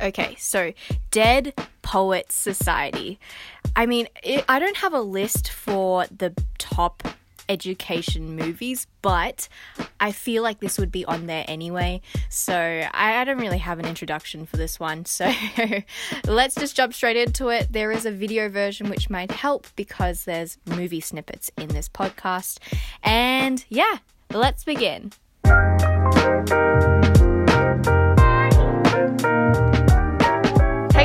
Okay, so Dead Poets Society. I mean, it, I don't have a list for the top education movies, but I feel like this would be on there anyway. So I, I don't really have an introduction for this one. So let's just jump straight into it. There is a video version which might help because there's movie snippets in this podcast. And yeah, let's begin.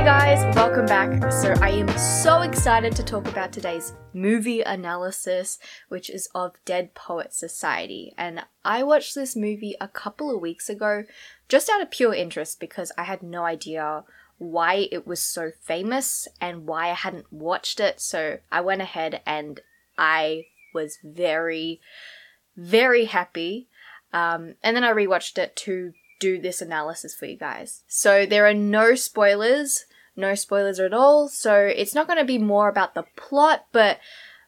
Guys, welcome back. So, I am so excited to talk about today's movie analysis, which is of Dead Poet Society. And I watched this movie a couple of weeks ago just out of pure interest because I had no idea why it was so famous and why I hadn't watched it. So, I went ahead and I was very, very happy. Um, and then I rewatched it to do this analysis for you guys. So there are no spoilers no spoilers at all. So it's not going to be more about the plot, but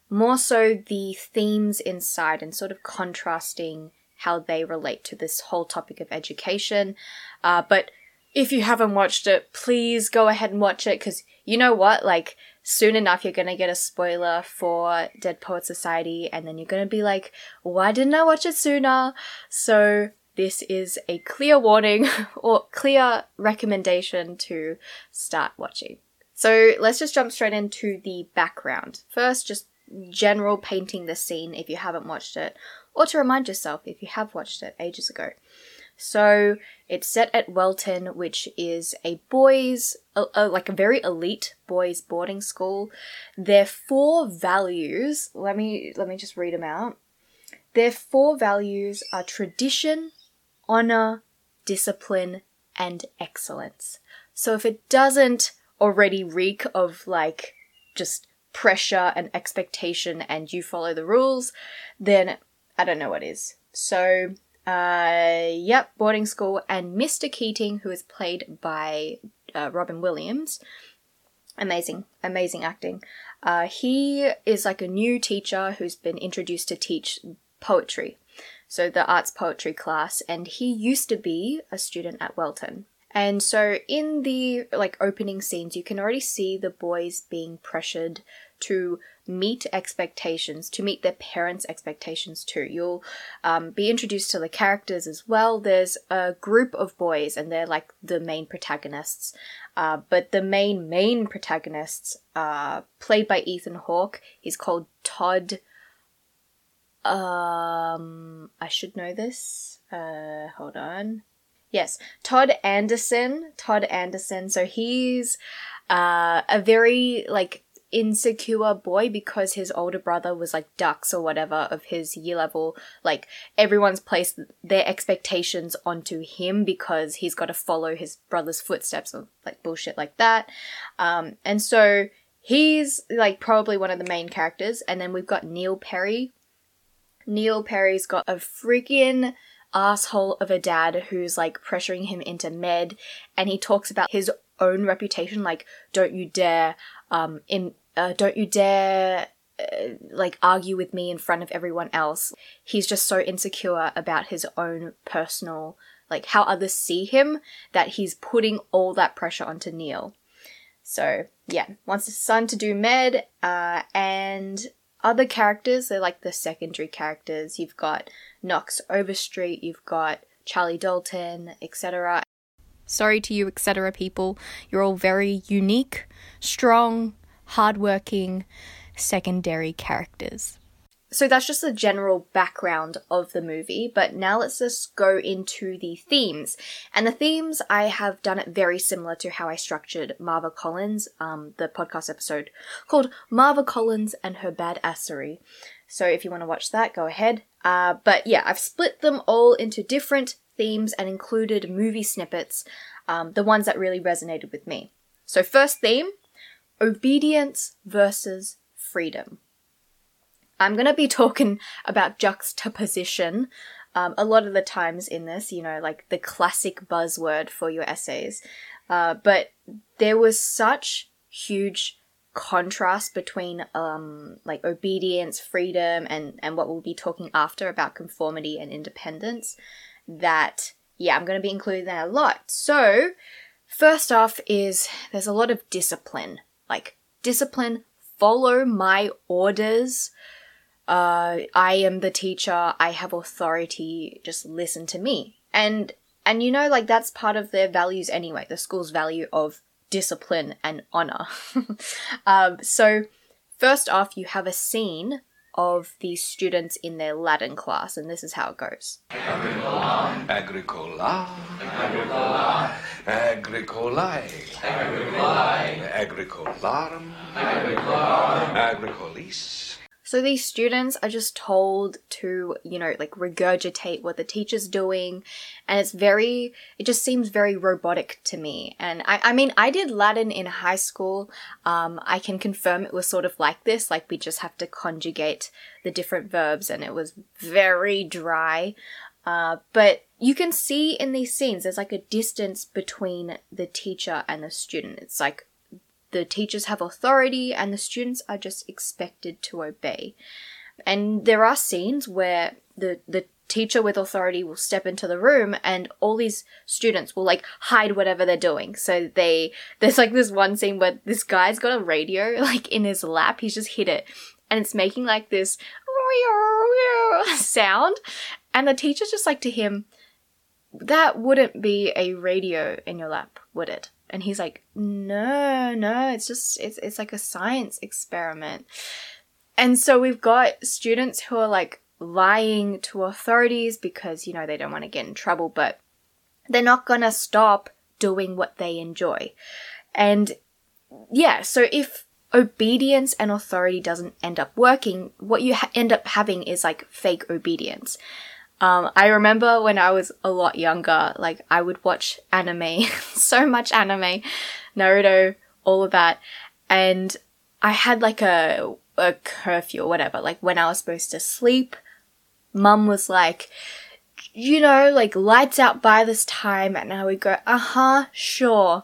more so the themes inside and sort of contrasting how they relate to this whole topic of education. Uh, but if you haven't watched it, please go ahead and watch it because you know what? Like, soon enough, you're going to get a spoiler for Dead Poet Society, and then you're going to be like, why didn't I watch it sooner? So this is a clear warning or clear recommendation to start watching. So let's just jump straight into the background. First, just general painting the scene if you haven't watched it, or to remind yourself if you have watched it ages ago. So it's set at Welton, which is a boys, a, a, like a very elite boys boarding school. Their four values. Let me let me just read them out. Their four values are tradition, honor, discipline, and excellence. So if it doesn't already reek of like just pressure and expectation and you follow the rules, then I don't know what is. So, uh, yep, boarding school and Mr. Keating, who is played by uh, Robin Williams. Amazing, amazing acting. Uh, he is like a new teacher who's been introduced to teach poetry so the arts poetry class, and he used to be a student at Welton. And so in the like opening scenes, you can already see the boys being pressured to meet expectations, to meet their parents' expectations too. You'll um, be introduced to the characters as well. There's a group of boys, and they're like the main protagonists. Uh, but the main main protagonists, uh, played by Ethan Hawke, he's called Todd um, I should know this. Uh, hold on. Yes, Todd Anderson. Todd Anderson. So he's uh, a very like insecure boy because his older brother was like dux or whatever of his year level. Like everyone's placed their expectations onto him because he's got to follow his brother's footsteps or like bullshit like that. Um, and so he's like probably one of the main characters. And then we've got Neil Perry, Neil Perry's got a freaking asshole of a dad who's like pressuring him into med and he talks about his own reputation like don't you dare um in uh, don't you dare uh, like argue with me in front of everyone else. He's just so insecure about his own personal like how others see him that he's putting all that pressure onto Neil. So yeah wants his son to do med uh, and other characters, they're like the secondary characters. You've got Knox Overstreet, you've got Charlie Dalton, etc. Sorry to you, etc. people. You're all very unique, strong, hardworking, secondary characters. So that's just the general background of the movie, but now let's just go into the themes. And the themes, I have done it very similar to how I structured Marva Collins, um, the podcast episode called Marva Collins and Her Badassery. So if you want to watch that, go ahead. Uh, but yeah, I've split them all into different themes and included movie snippets, um, the ones that really resonated with me. So first theme, obedience versus freedom. I'm going to be talking about juxtaposition um, a lot of the times in this, you know, like the classic buzzword for your essays. Uh, but there was such huge contrast between um, like obedience, freedom, and, and what we'll be talking after about conformity and independence that, yeah, I'm going to be including that a lot. So, First off, is there's a lot of discipline. Like, discipline, follow my orders. Uh, I am the teacher, I have authority, just listen to me. And and you know, like that's part of their values anyway, the school's value of discipline and honor. um, so, first off, you have a scene of these students in their Latin class, and this is how it goes. Agricola. Agricola. Agricola. Agricolae. Agricolae. Agricolarum. Agricolis. So these students are just told to, you know, like regurgitate what the teacher's doing. And it's very, it just seems very robotic to me. And I, I mean, I did Latin in high school. Um, I can confirm it was sort of like this. Like we just have to conjugate the different verbs and it was very dry. Uh, but you can see in these scenes, there's like a distance between the teacher and the student. It's like the teachers have authority and the students are just expected to obey. And there are scenes where the, the teacher with authority will step into the room and all these students will like hide whatever they're doing. So they, there's like this one scene where this guy's got a radio like in his lap. He's just hit it and it's making like this sound. And the teacher's just like to him, that wouldn't be a radio in your lap, would it? And he's like, no, no, it's just, it's, it's like a science experiment. And so we've got students who are like lying to authorities because, you know, they don't want to get in trouble, but they're not going to stop doing what they enjoy. And yeah, so if obedience and authority doesn't end up working, what you ha- end up having is like fake obedience. Um, I remember when I was a lot younger, like I would watch anime, so much anime, Naruto, all of that, and I had like a a curfew or whatever. Like when I was supposed to sleep, mum was like, you know, like lights out by this time, and I would go, uh huh, sure.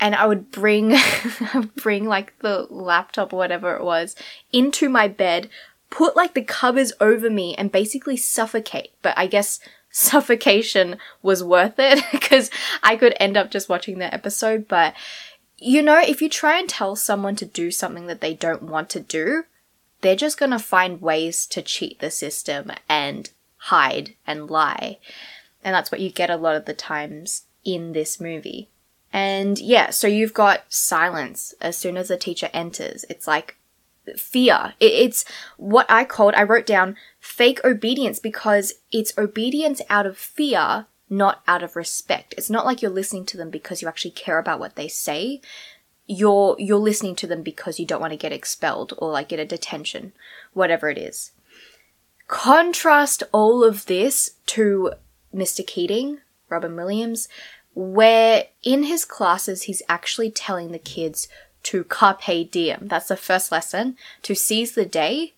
And I would bring, bring like the laptop or whatever it was into my bed, put like the covers over me and basically suffocate. But I guess suffocation was worth it because I could end up just watching the episode. But you know, if you try and tell someone to do something that they don't want to do, they're just gonna find ways to cheat the system and hide and lie. And that's what you get a lot of the times in this movie. And yeah, so you've got silence as soon as the teacher enters. It's like, fear. It's what I called, I wrote down fake obedience because it's obedience out of fear, not out of respect. It's not like you're listening to them because you actually care about what they say. You're, you're listening to them because you don't want to get expelled or like get a detention, whatever it is. Contrast all of this to Mr. Keating, Robin Williams, where in his classes he's actually telling the kids to carpe diem. That's the first lesson, to seize the day.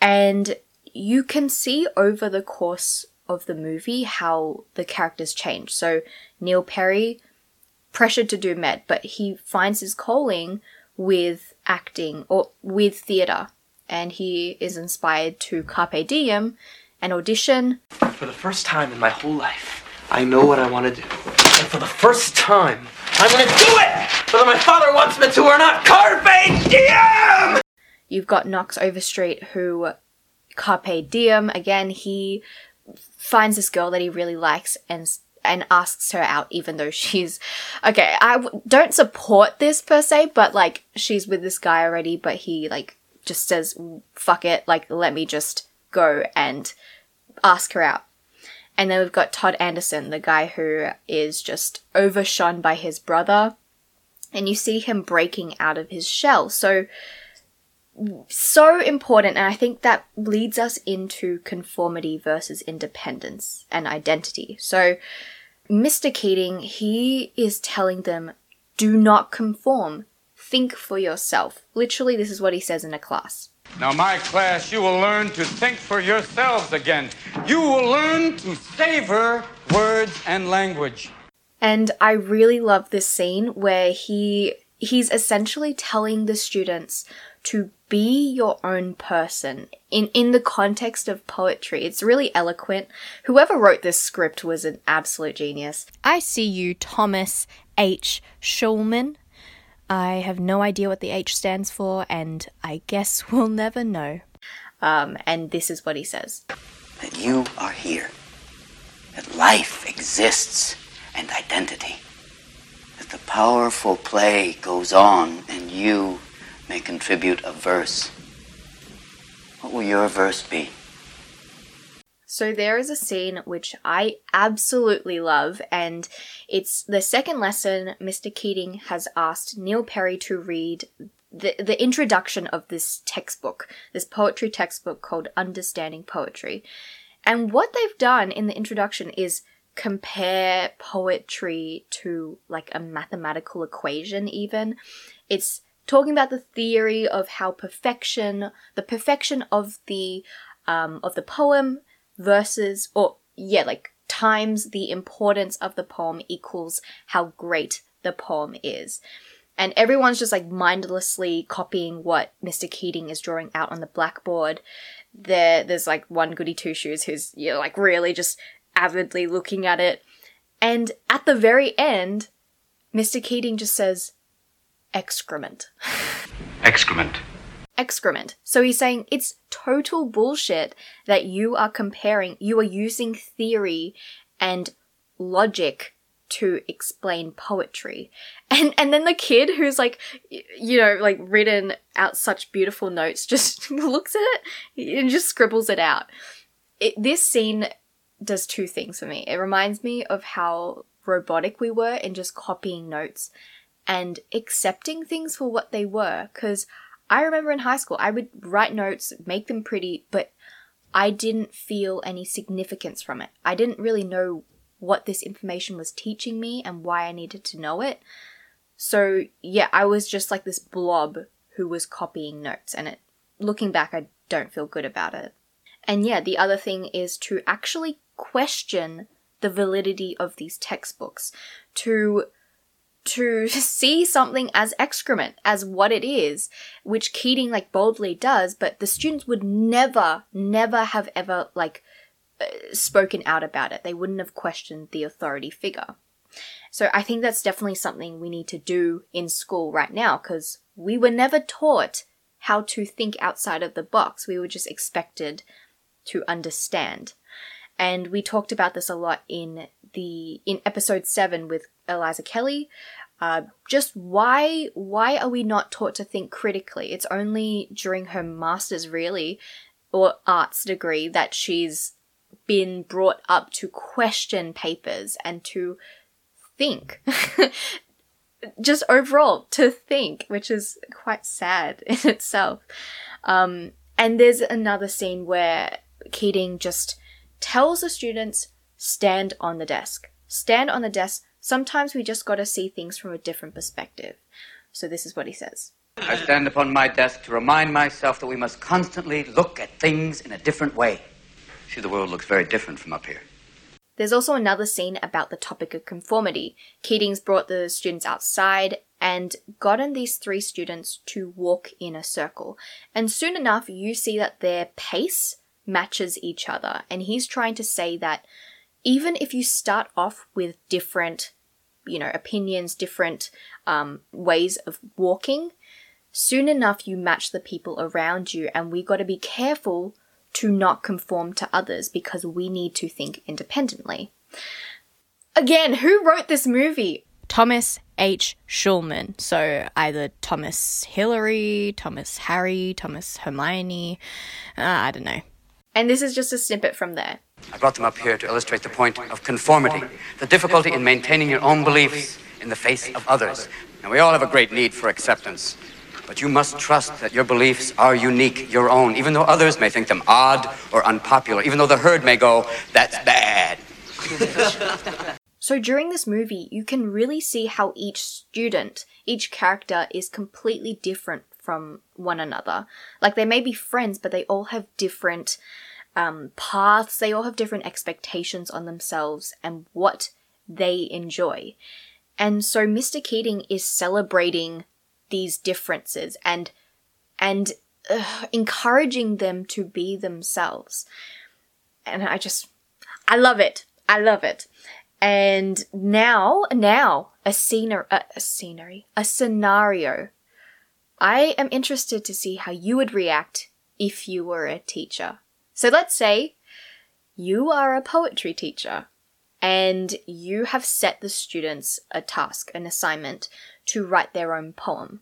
And you can see over the course of the movie how the characters change. So Neil Perry, pressured to do med, but he finds his calling with acting or with theatre. And he is inspired to carpe diem and audition. For the first time in my whole life, I know what I want to do. And for the first time, I'm gonna do it! Whether my father wants me to or not, carpe diem! You've got Knox Overstreet who carpe diem again. He finds this girl that he really likes and and asks her out even though she's okay I w- don't support this per se but like she's with this guy already but he like just says fuck it like let me just go and ask her out and then we've got Todd Anderson, the guy who is just overshone by his brother. And you see him breaking out of his shell. So, so important. And I think that leads us into conformity versus independence and identity. So, Mr. Keating, he is telling them, do not conform. Think for yourself. Literally, this is what he says in a class. Now, my class, you will learn to think for yourselves again. You will learn to savor words and language. And I really love this scene where he he's essentially telling the students to be your own person in in the context of poetry. It's really eloquent. Whoever wrote this script was an absolute genius. I see you, Thomas H. Schulman. I have no idea what the H stands for, and I guess we'll never know. Um, and this is what he says That you are here, that life exists and identity, that the powerful play goes on and you may contribute a verse. What will your verse be? So there is a scene which I absolutely love, and it's the second lesson Mr. Keating has asked Neil Perry to read the, the introduction of this textbook, this poetry textbook called Understanding Poetry. And what they've done in the introduction is compare poetry to like a mathematical equation, even. It's talking about the theory of how perfection, the perfection of the um, of the poem versus, or yeah, like times the importance of the poem equals how great the poem is. And everyone's just like mindlessly copying what Mr. Keating is drawing out on the blackboard. There, there's like one goody two shoes who's you know, like really just avidly looking at it. And at the very end, Mr. Keating just says, excrement. Excrement. Excrement. So he's saying it's total bullshit that you are comparing, you are using theory and logic to explain poetry. And and then the kid who's like you know, like written out such beautiful notes just looks at it and just scribbles it out. It, this scene does two things for me. It reminds me of how robotic we were in just copying notes and accepting things for what they were cuz I remember in high school, I would write notes, make them pretty, but I didn't feel any significance from it. I didn't really know what this information was teaching me and why I needed to know it. So, yeah, I was just like this blob who was copying notes, and it, looking back, I don't feel good about it. And yeah, the other thing is to actually question the validity of these textbooks, to to see something as excrement, as what it is, which Keating like boldly does, but the students would never, never have ever like uh, spoken out about it. They wouldn't have questioned the authority figure. So I think that's definitely something we need to do in school right now because we were never taught how to think outside of the box. We were just expected to understand. And we talked about this a lot in the in episode 7 with Eliza Kelly. Uh, just why why are we not taught to think critically? It's only during her masters really or arts degree that she's been brought up to question papers and to think. just overall to think, which is quite sad in itself. Um, and there's another scene where Keating just tells the students stand on the desk. Stand on the desk. Sometimes we just gotta see things from a different perspective. So this is what he says. I stand upon my desk to remind myself that we must constantly look at things in a different way. See, the world looks very different from up here. There's also another scene about the topic of conformity. Keating's brought the students outside and gotten these three students to walk in a circle. And soon enough, you see that their pace matches each other. And he's trying to say that even if you start off with different, you know, opinions, different um, ways of walking, soon enough you match the people around you. And we got to be careful to not conform to others because we need to think independently. Again, who wrote this movie? Thomas H. Schulman. So either Thomas Hillary, Thomas Harry, Thomas Hermione, uh, I don't know. And this is just a snippet from there. I brought them up here to illustrate the point of conformity, the difficulty in maintaining your own beliefs in the face of others. Now, we all have a great need for acceptance, but you must trust that your beliefs are unique, your own, even though others may think them odd or unpopular, even though the herd may go, that's bad. So during this movie, you can really see how each student, each character is completely different from one another. Like they may be friends, but they all have different um, paths, they all have different expectations on themselves and what they enjoy. And so Mr. Keating is celebrating these differences and and uh, encouraging them to be themselves. And I just I love it. I love it. And now, now, a scenery, a, a scenery, a scenario. I am interested to see how you would react if you were a teacher. So let's say you are a poetry teacher and you have set the students a task, an assignment to write their own poem.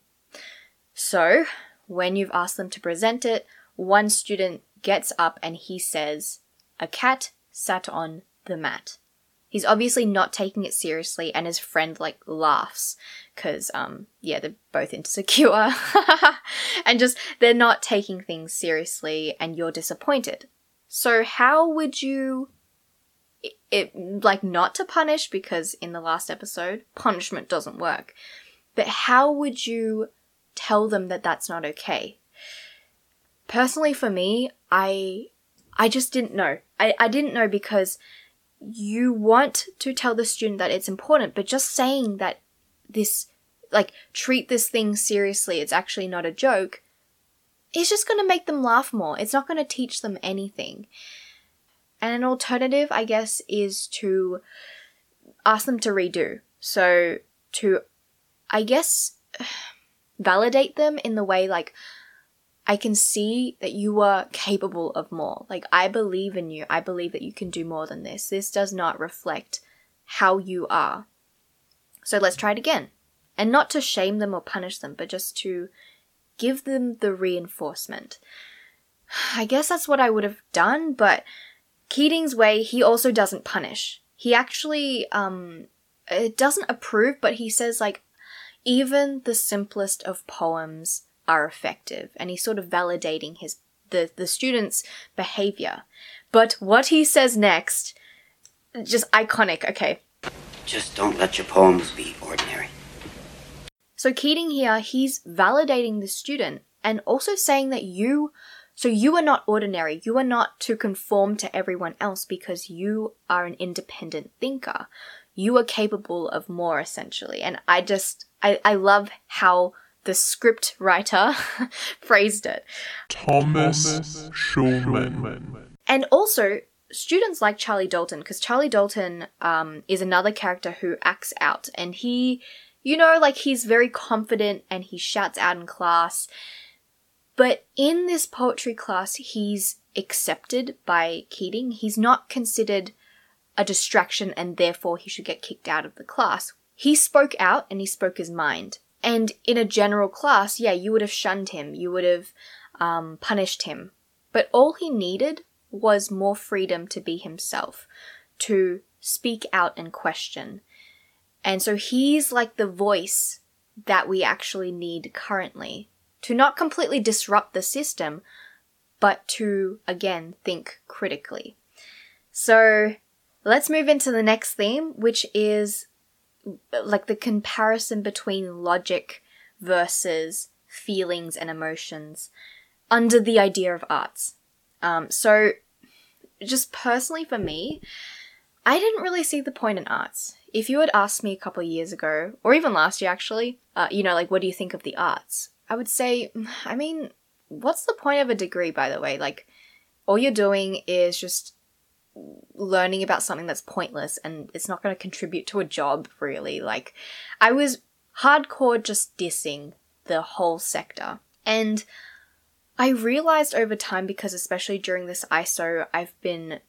So, when you've asked them to present it, one student gets up and he says, A cat sat on the mat. He's obviously not taking it seriously, and his friend like laughs because, um, yeah, they're both insecure. And just they're not taking things seriously, and you're disappointed. So, how would you it like not to punish because in the last episode punishment doesn't work but how would you tell them that that's not okay? Personally for me i i just didn't know. I, I didn't know because you want to tell the student that it's important but just saying that this like treat this thing seriously it's actually not a joke is just going to make them laugh more it's not going to teach them anything and an alternative, I guess, is to ask them to redo. So to, I guess, validate them in the way like, I can see that you are capable of more. Like, I believe in you. I believe that you can do more than this. This does not reflect how you are. So let's try it again. And not to shame them or punish them, but just to give them the reinforcement. I guess that's what I would have done, but Keating's way, he also doesn't punish. He actually um doesn't approve, but he says like even the simplest of poems are effective, and he's sort of validating his the the students' behavior. But what he says next, just iconic. Okay. Just don't let your poems be ordinary. So Keating here, he's validating the student and also saying that you so you are not ordinary. You are not to conform to everyone else because you are an independent thinker. You are capable of more essentially. And I just, I, I love how the script writer phrased it. Thomas Schulman. And also, students like Charlie Dalton, because Charlie Dalton um, is another character who acts out and he, you know, like he's very confident and he shouts out in class but in this poetry class, he's accepted by Keating. He's not considered a distraction and therefore he should get kicked out of the class. He spoke out and he spoke his mind. And in a general class, yeah, you would have shunned him, you would have um, punished him. But all he needed was more freedom to be himself, to speak out and question. And so he's like the voice that we actually need currently to not completely disrupt the system, but to, again, think critically. So let's move into the next theme, which is like the comparison between logic versus feelings and emotions under the idea of arts. Um, so, just personally for me, I didn't really see the point in arts. If you had asked me a couple years ago, or even last year actually, uh, you know, like, what do you think of the arts? I would say, I mean, what's the point of a degree, by the way? Like, all you're doing is just learning about something that's pointless and it's not going to contribute to a job, really. Like, I was hardcore just dissing the whole sector. And I realized over time, because especially during this ISO, I've been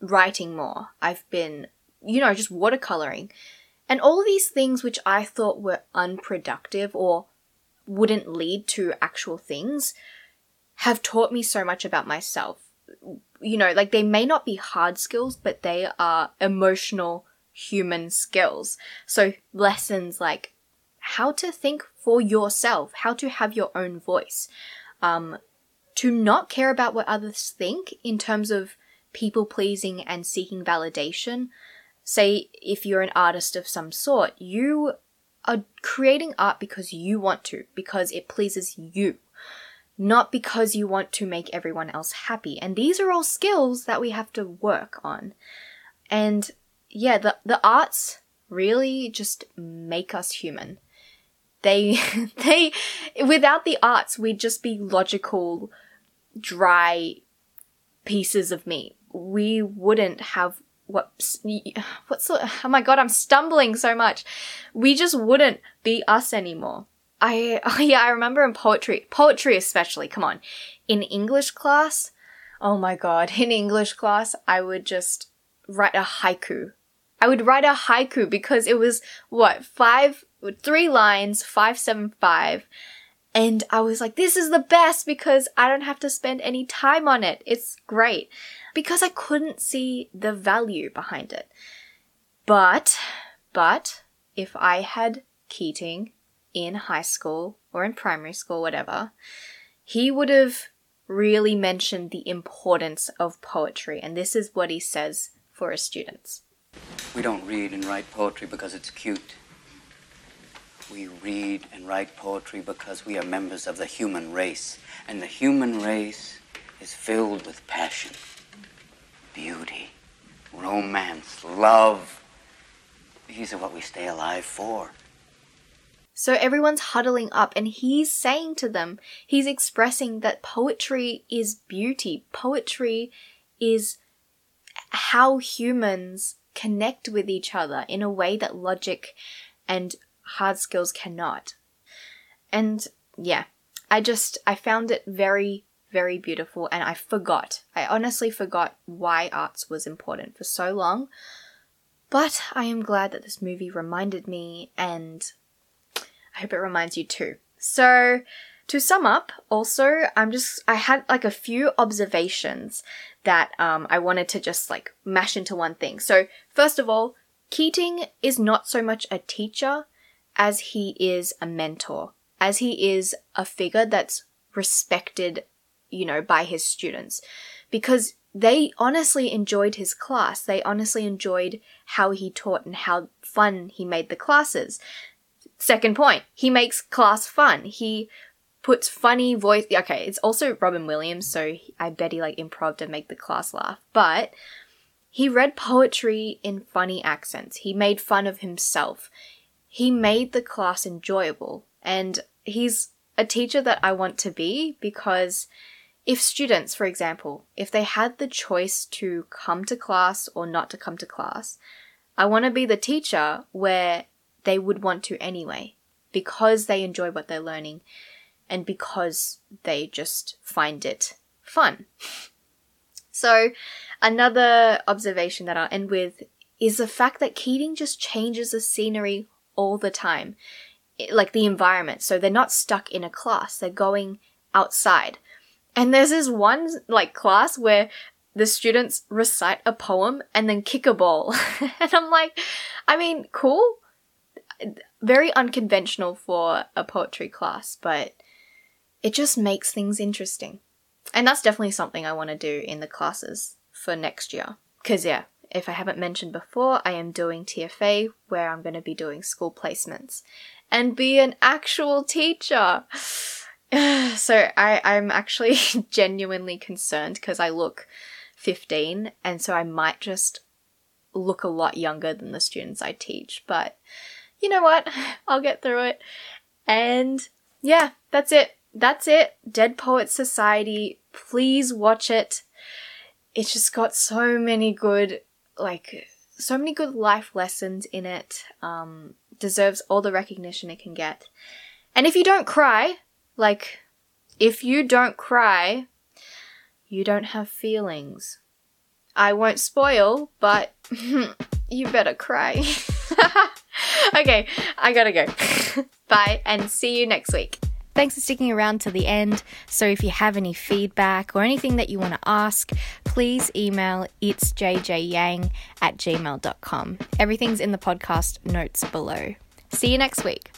writing more. I've been, you know, just watercoloring. And all these things which I thought were unproductive or wouldn't lead to actual things have taught me so much about myself. You know, like they may not be hard skills, but they are emotional human skills. So lessons like how to think for yourself, how to have your own voice, um, to not care about what others think in terms of people pleasing and seeking validation. Say, if you're an artist of some sort, you are creating art because you want to, because it pleases you, not because you want to make everyone else happy. And these are all skills that we have to work on. And yeah, the, the arts really just make us human. They, they, without the arts, we'd just be logical, dry pieces of meat. We wouldn't have what what's the, oh my god i'm stumbling so much we just wouldn't be us anymore i oh yeah i remember in poetry poetry especially come on in english class oh my god in english class i would just write a haiku i would write a haiku because it was what five three lines five seven five and I was like, this is the best because I don't have to spend any time on it. It's great. Because I couldn't see the value behind it. But, but, if I had Keating in high school or in primary school, whatever, he would have really mentioned the importance of poetry. And this is what he says for his students. We don't read and write poetry because it's cute. We read and write poetry because we are members of the human race. And the human race is filled with passion, beauty, romance, love. These are what we stay alive for. So everyone's huddling up, and he's saying to them, he's expressing that poetry is beauty. Poetry is how humans connect with each other in a way that logic and hard skills cannot. And yeah, I just, I found it very, very beautiful and I forgot. I honestly forgot why arts was important for so long. But I am glad that this movie reminded me and I hope it reminds you too. So, to sum up, also, I'm just, I had like a few observations that um, I wanted to just like mash into one thing. So, first of all, Keating is not so much a teacher as he is a mentor, as he is a figure that's respected, you know, by his students. Because they honestly enjoyed his class. They honestly enjoyed how he taught and how fun he made the classes. Second point, he makes class fun. He puts funny voice. Okay, it's also Robin Williams, so I bet he like improv to make the class laugh. But he read poetry in funny accents. He made fun of himself he made the class enjoyable. And he's a teacher that I want to be because if students, for example, if they had the choice to come to class or not to come to class, I want to be the teacher where they would want to anyway because they enjoy what they're learning and because they just find it fun. so, another observation that I'll end with is the fact that Keating just changes the scenery all the time, like the environment. So they're not stuck in a class, they're going outside. And there's this one like class where the students recite a poem and then kick a ball. and I'm like, I mean, cool. Very unconventional for a poetry class, but it just makes things interesting. And that's definitely something I want to do in the classes for next year. Because, yeah, if I haven't mentioned before, I am doing TFA where I'm going to be doing school placements and be an actual teacher. so I, I'm actually genuinely concerned because I look 15 and so I might just look a lot younger than the students I teach. But you know what? I'll get through it. And yeah, that's it. That's it. Dead Poets Society. Please watch it. It's just got so many good like so many good life lessons in it. Um, deserves all the recognition it can get. And if you don't cry, like if you don't cry, you don't have feelings. I won't spoil, but you better cry. okay, I gotta go. Bye, and see you next week. Thanks for sticking around to the end. So, if you have any feedback or anything that you want to ask, please email it's jjyang at gmail.com. Everything's in the podcast notes below. See you next week.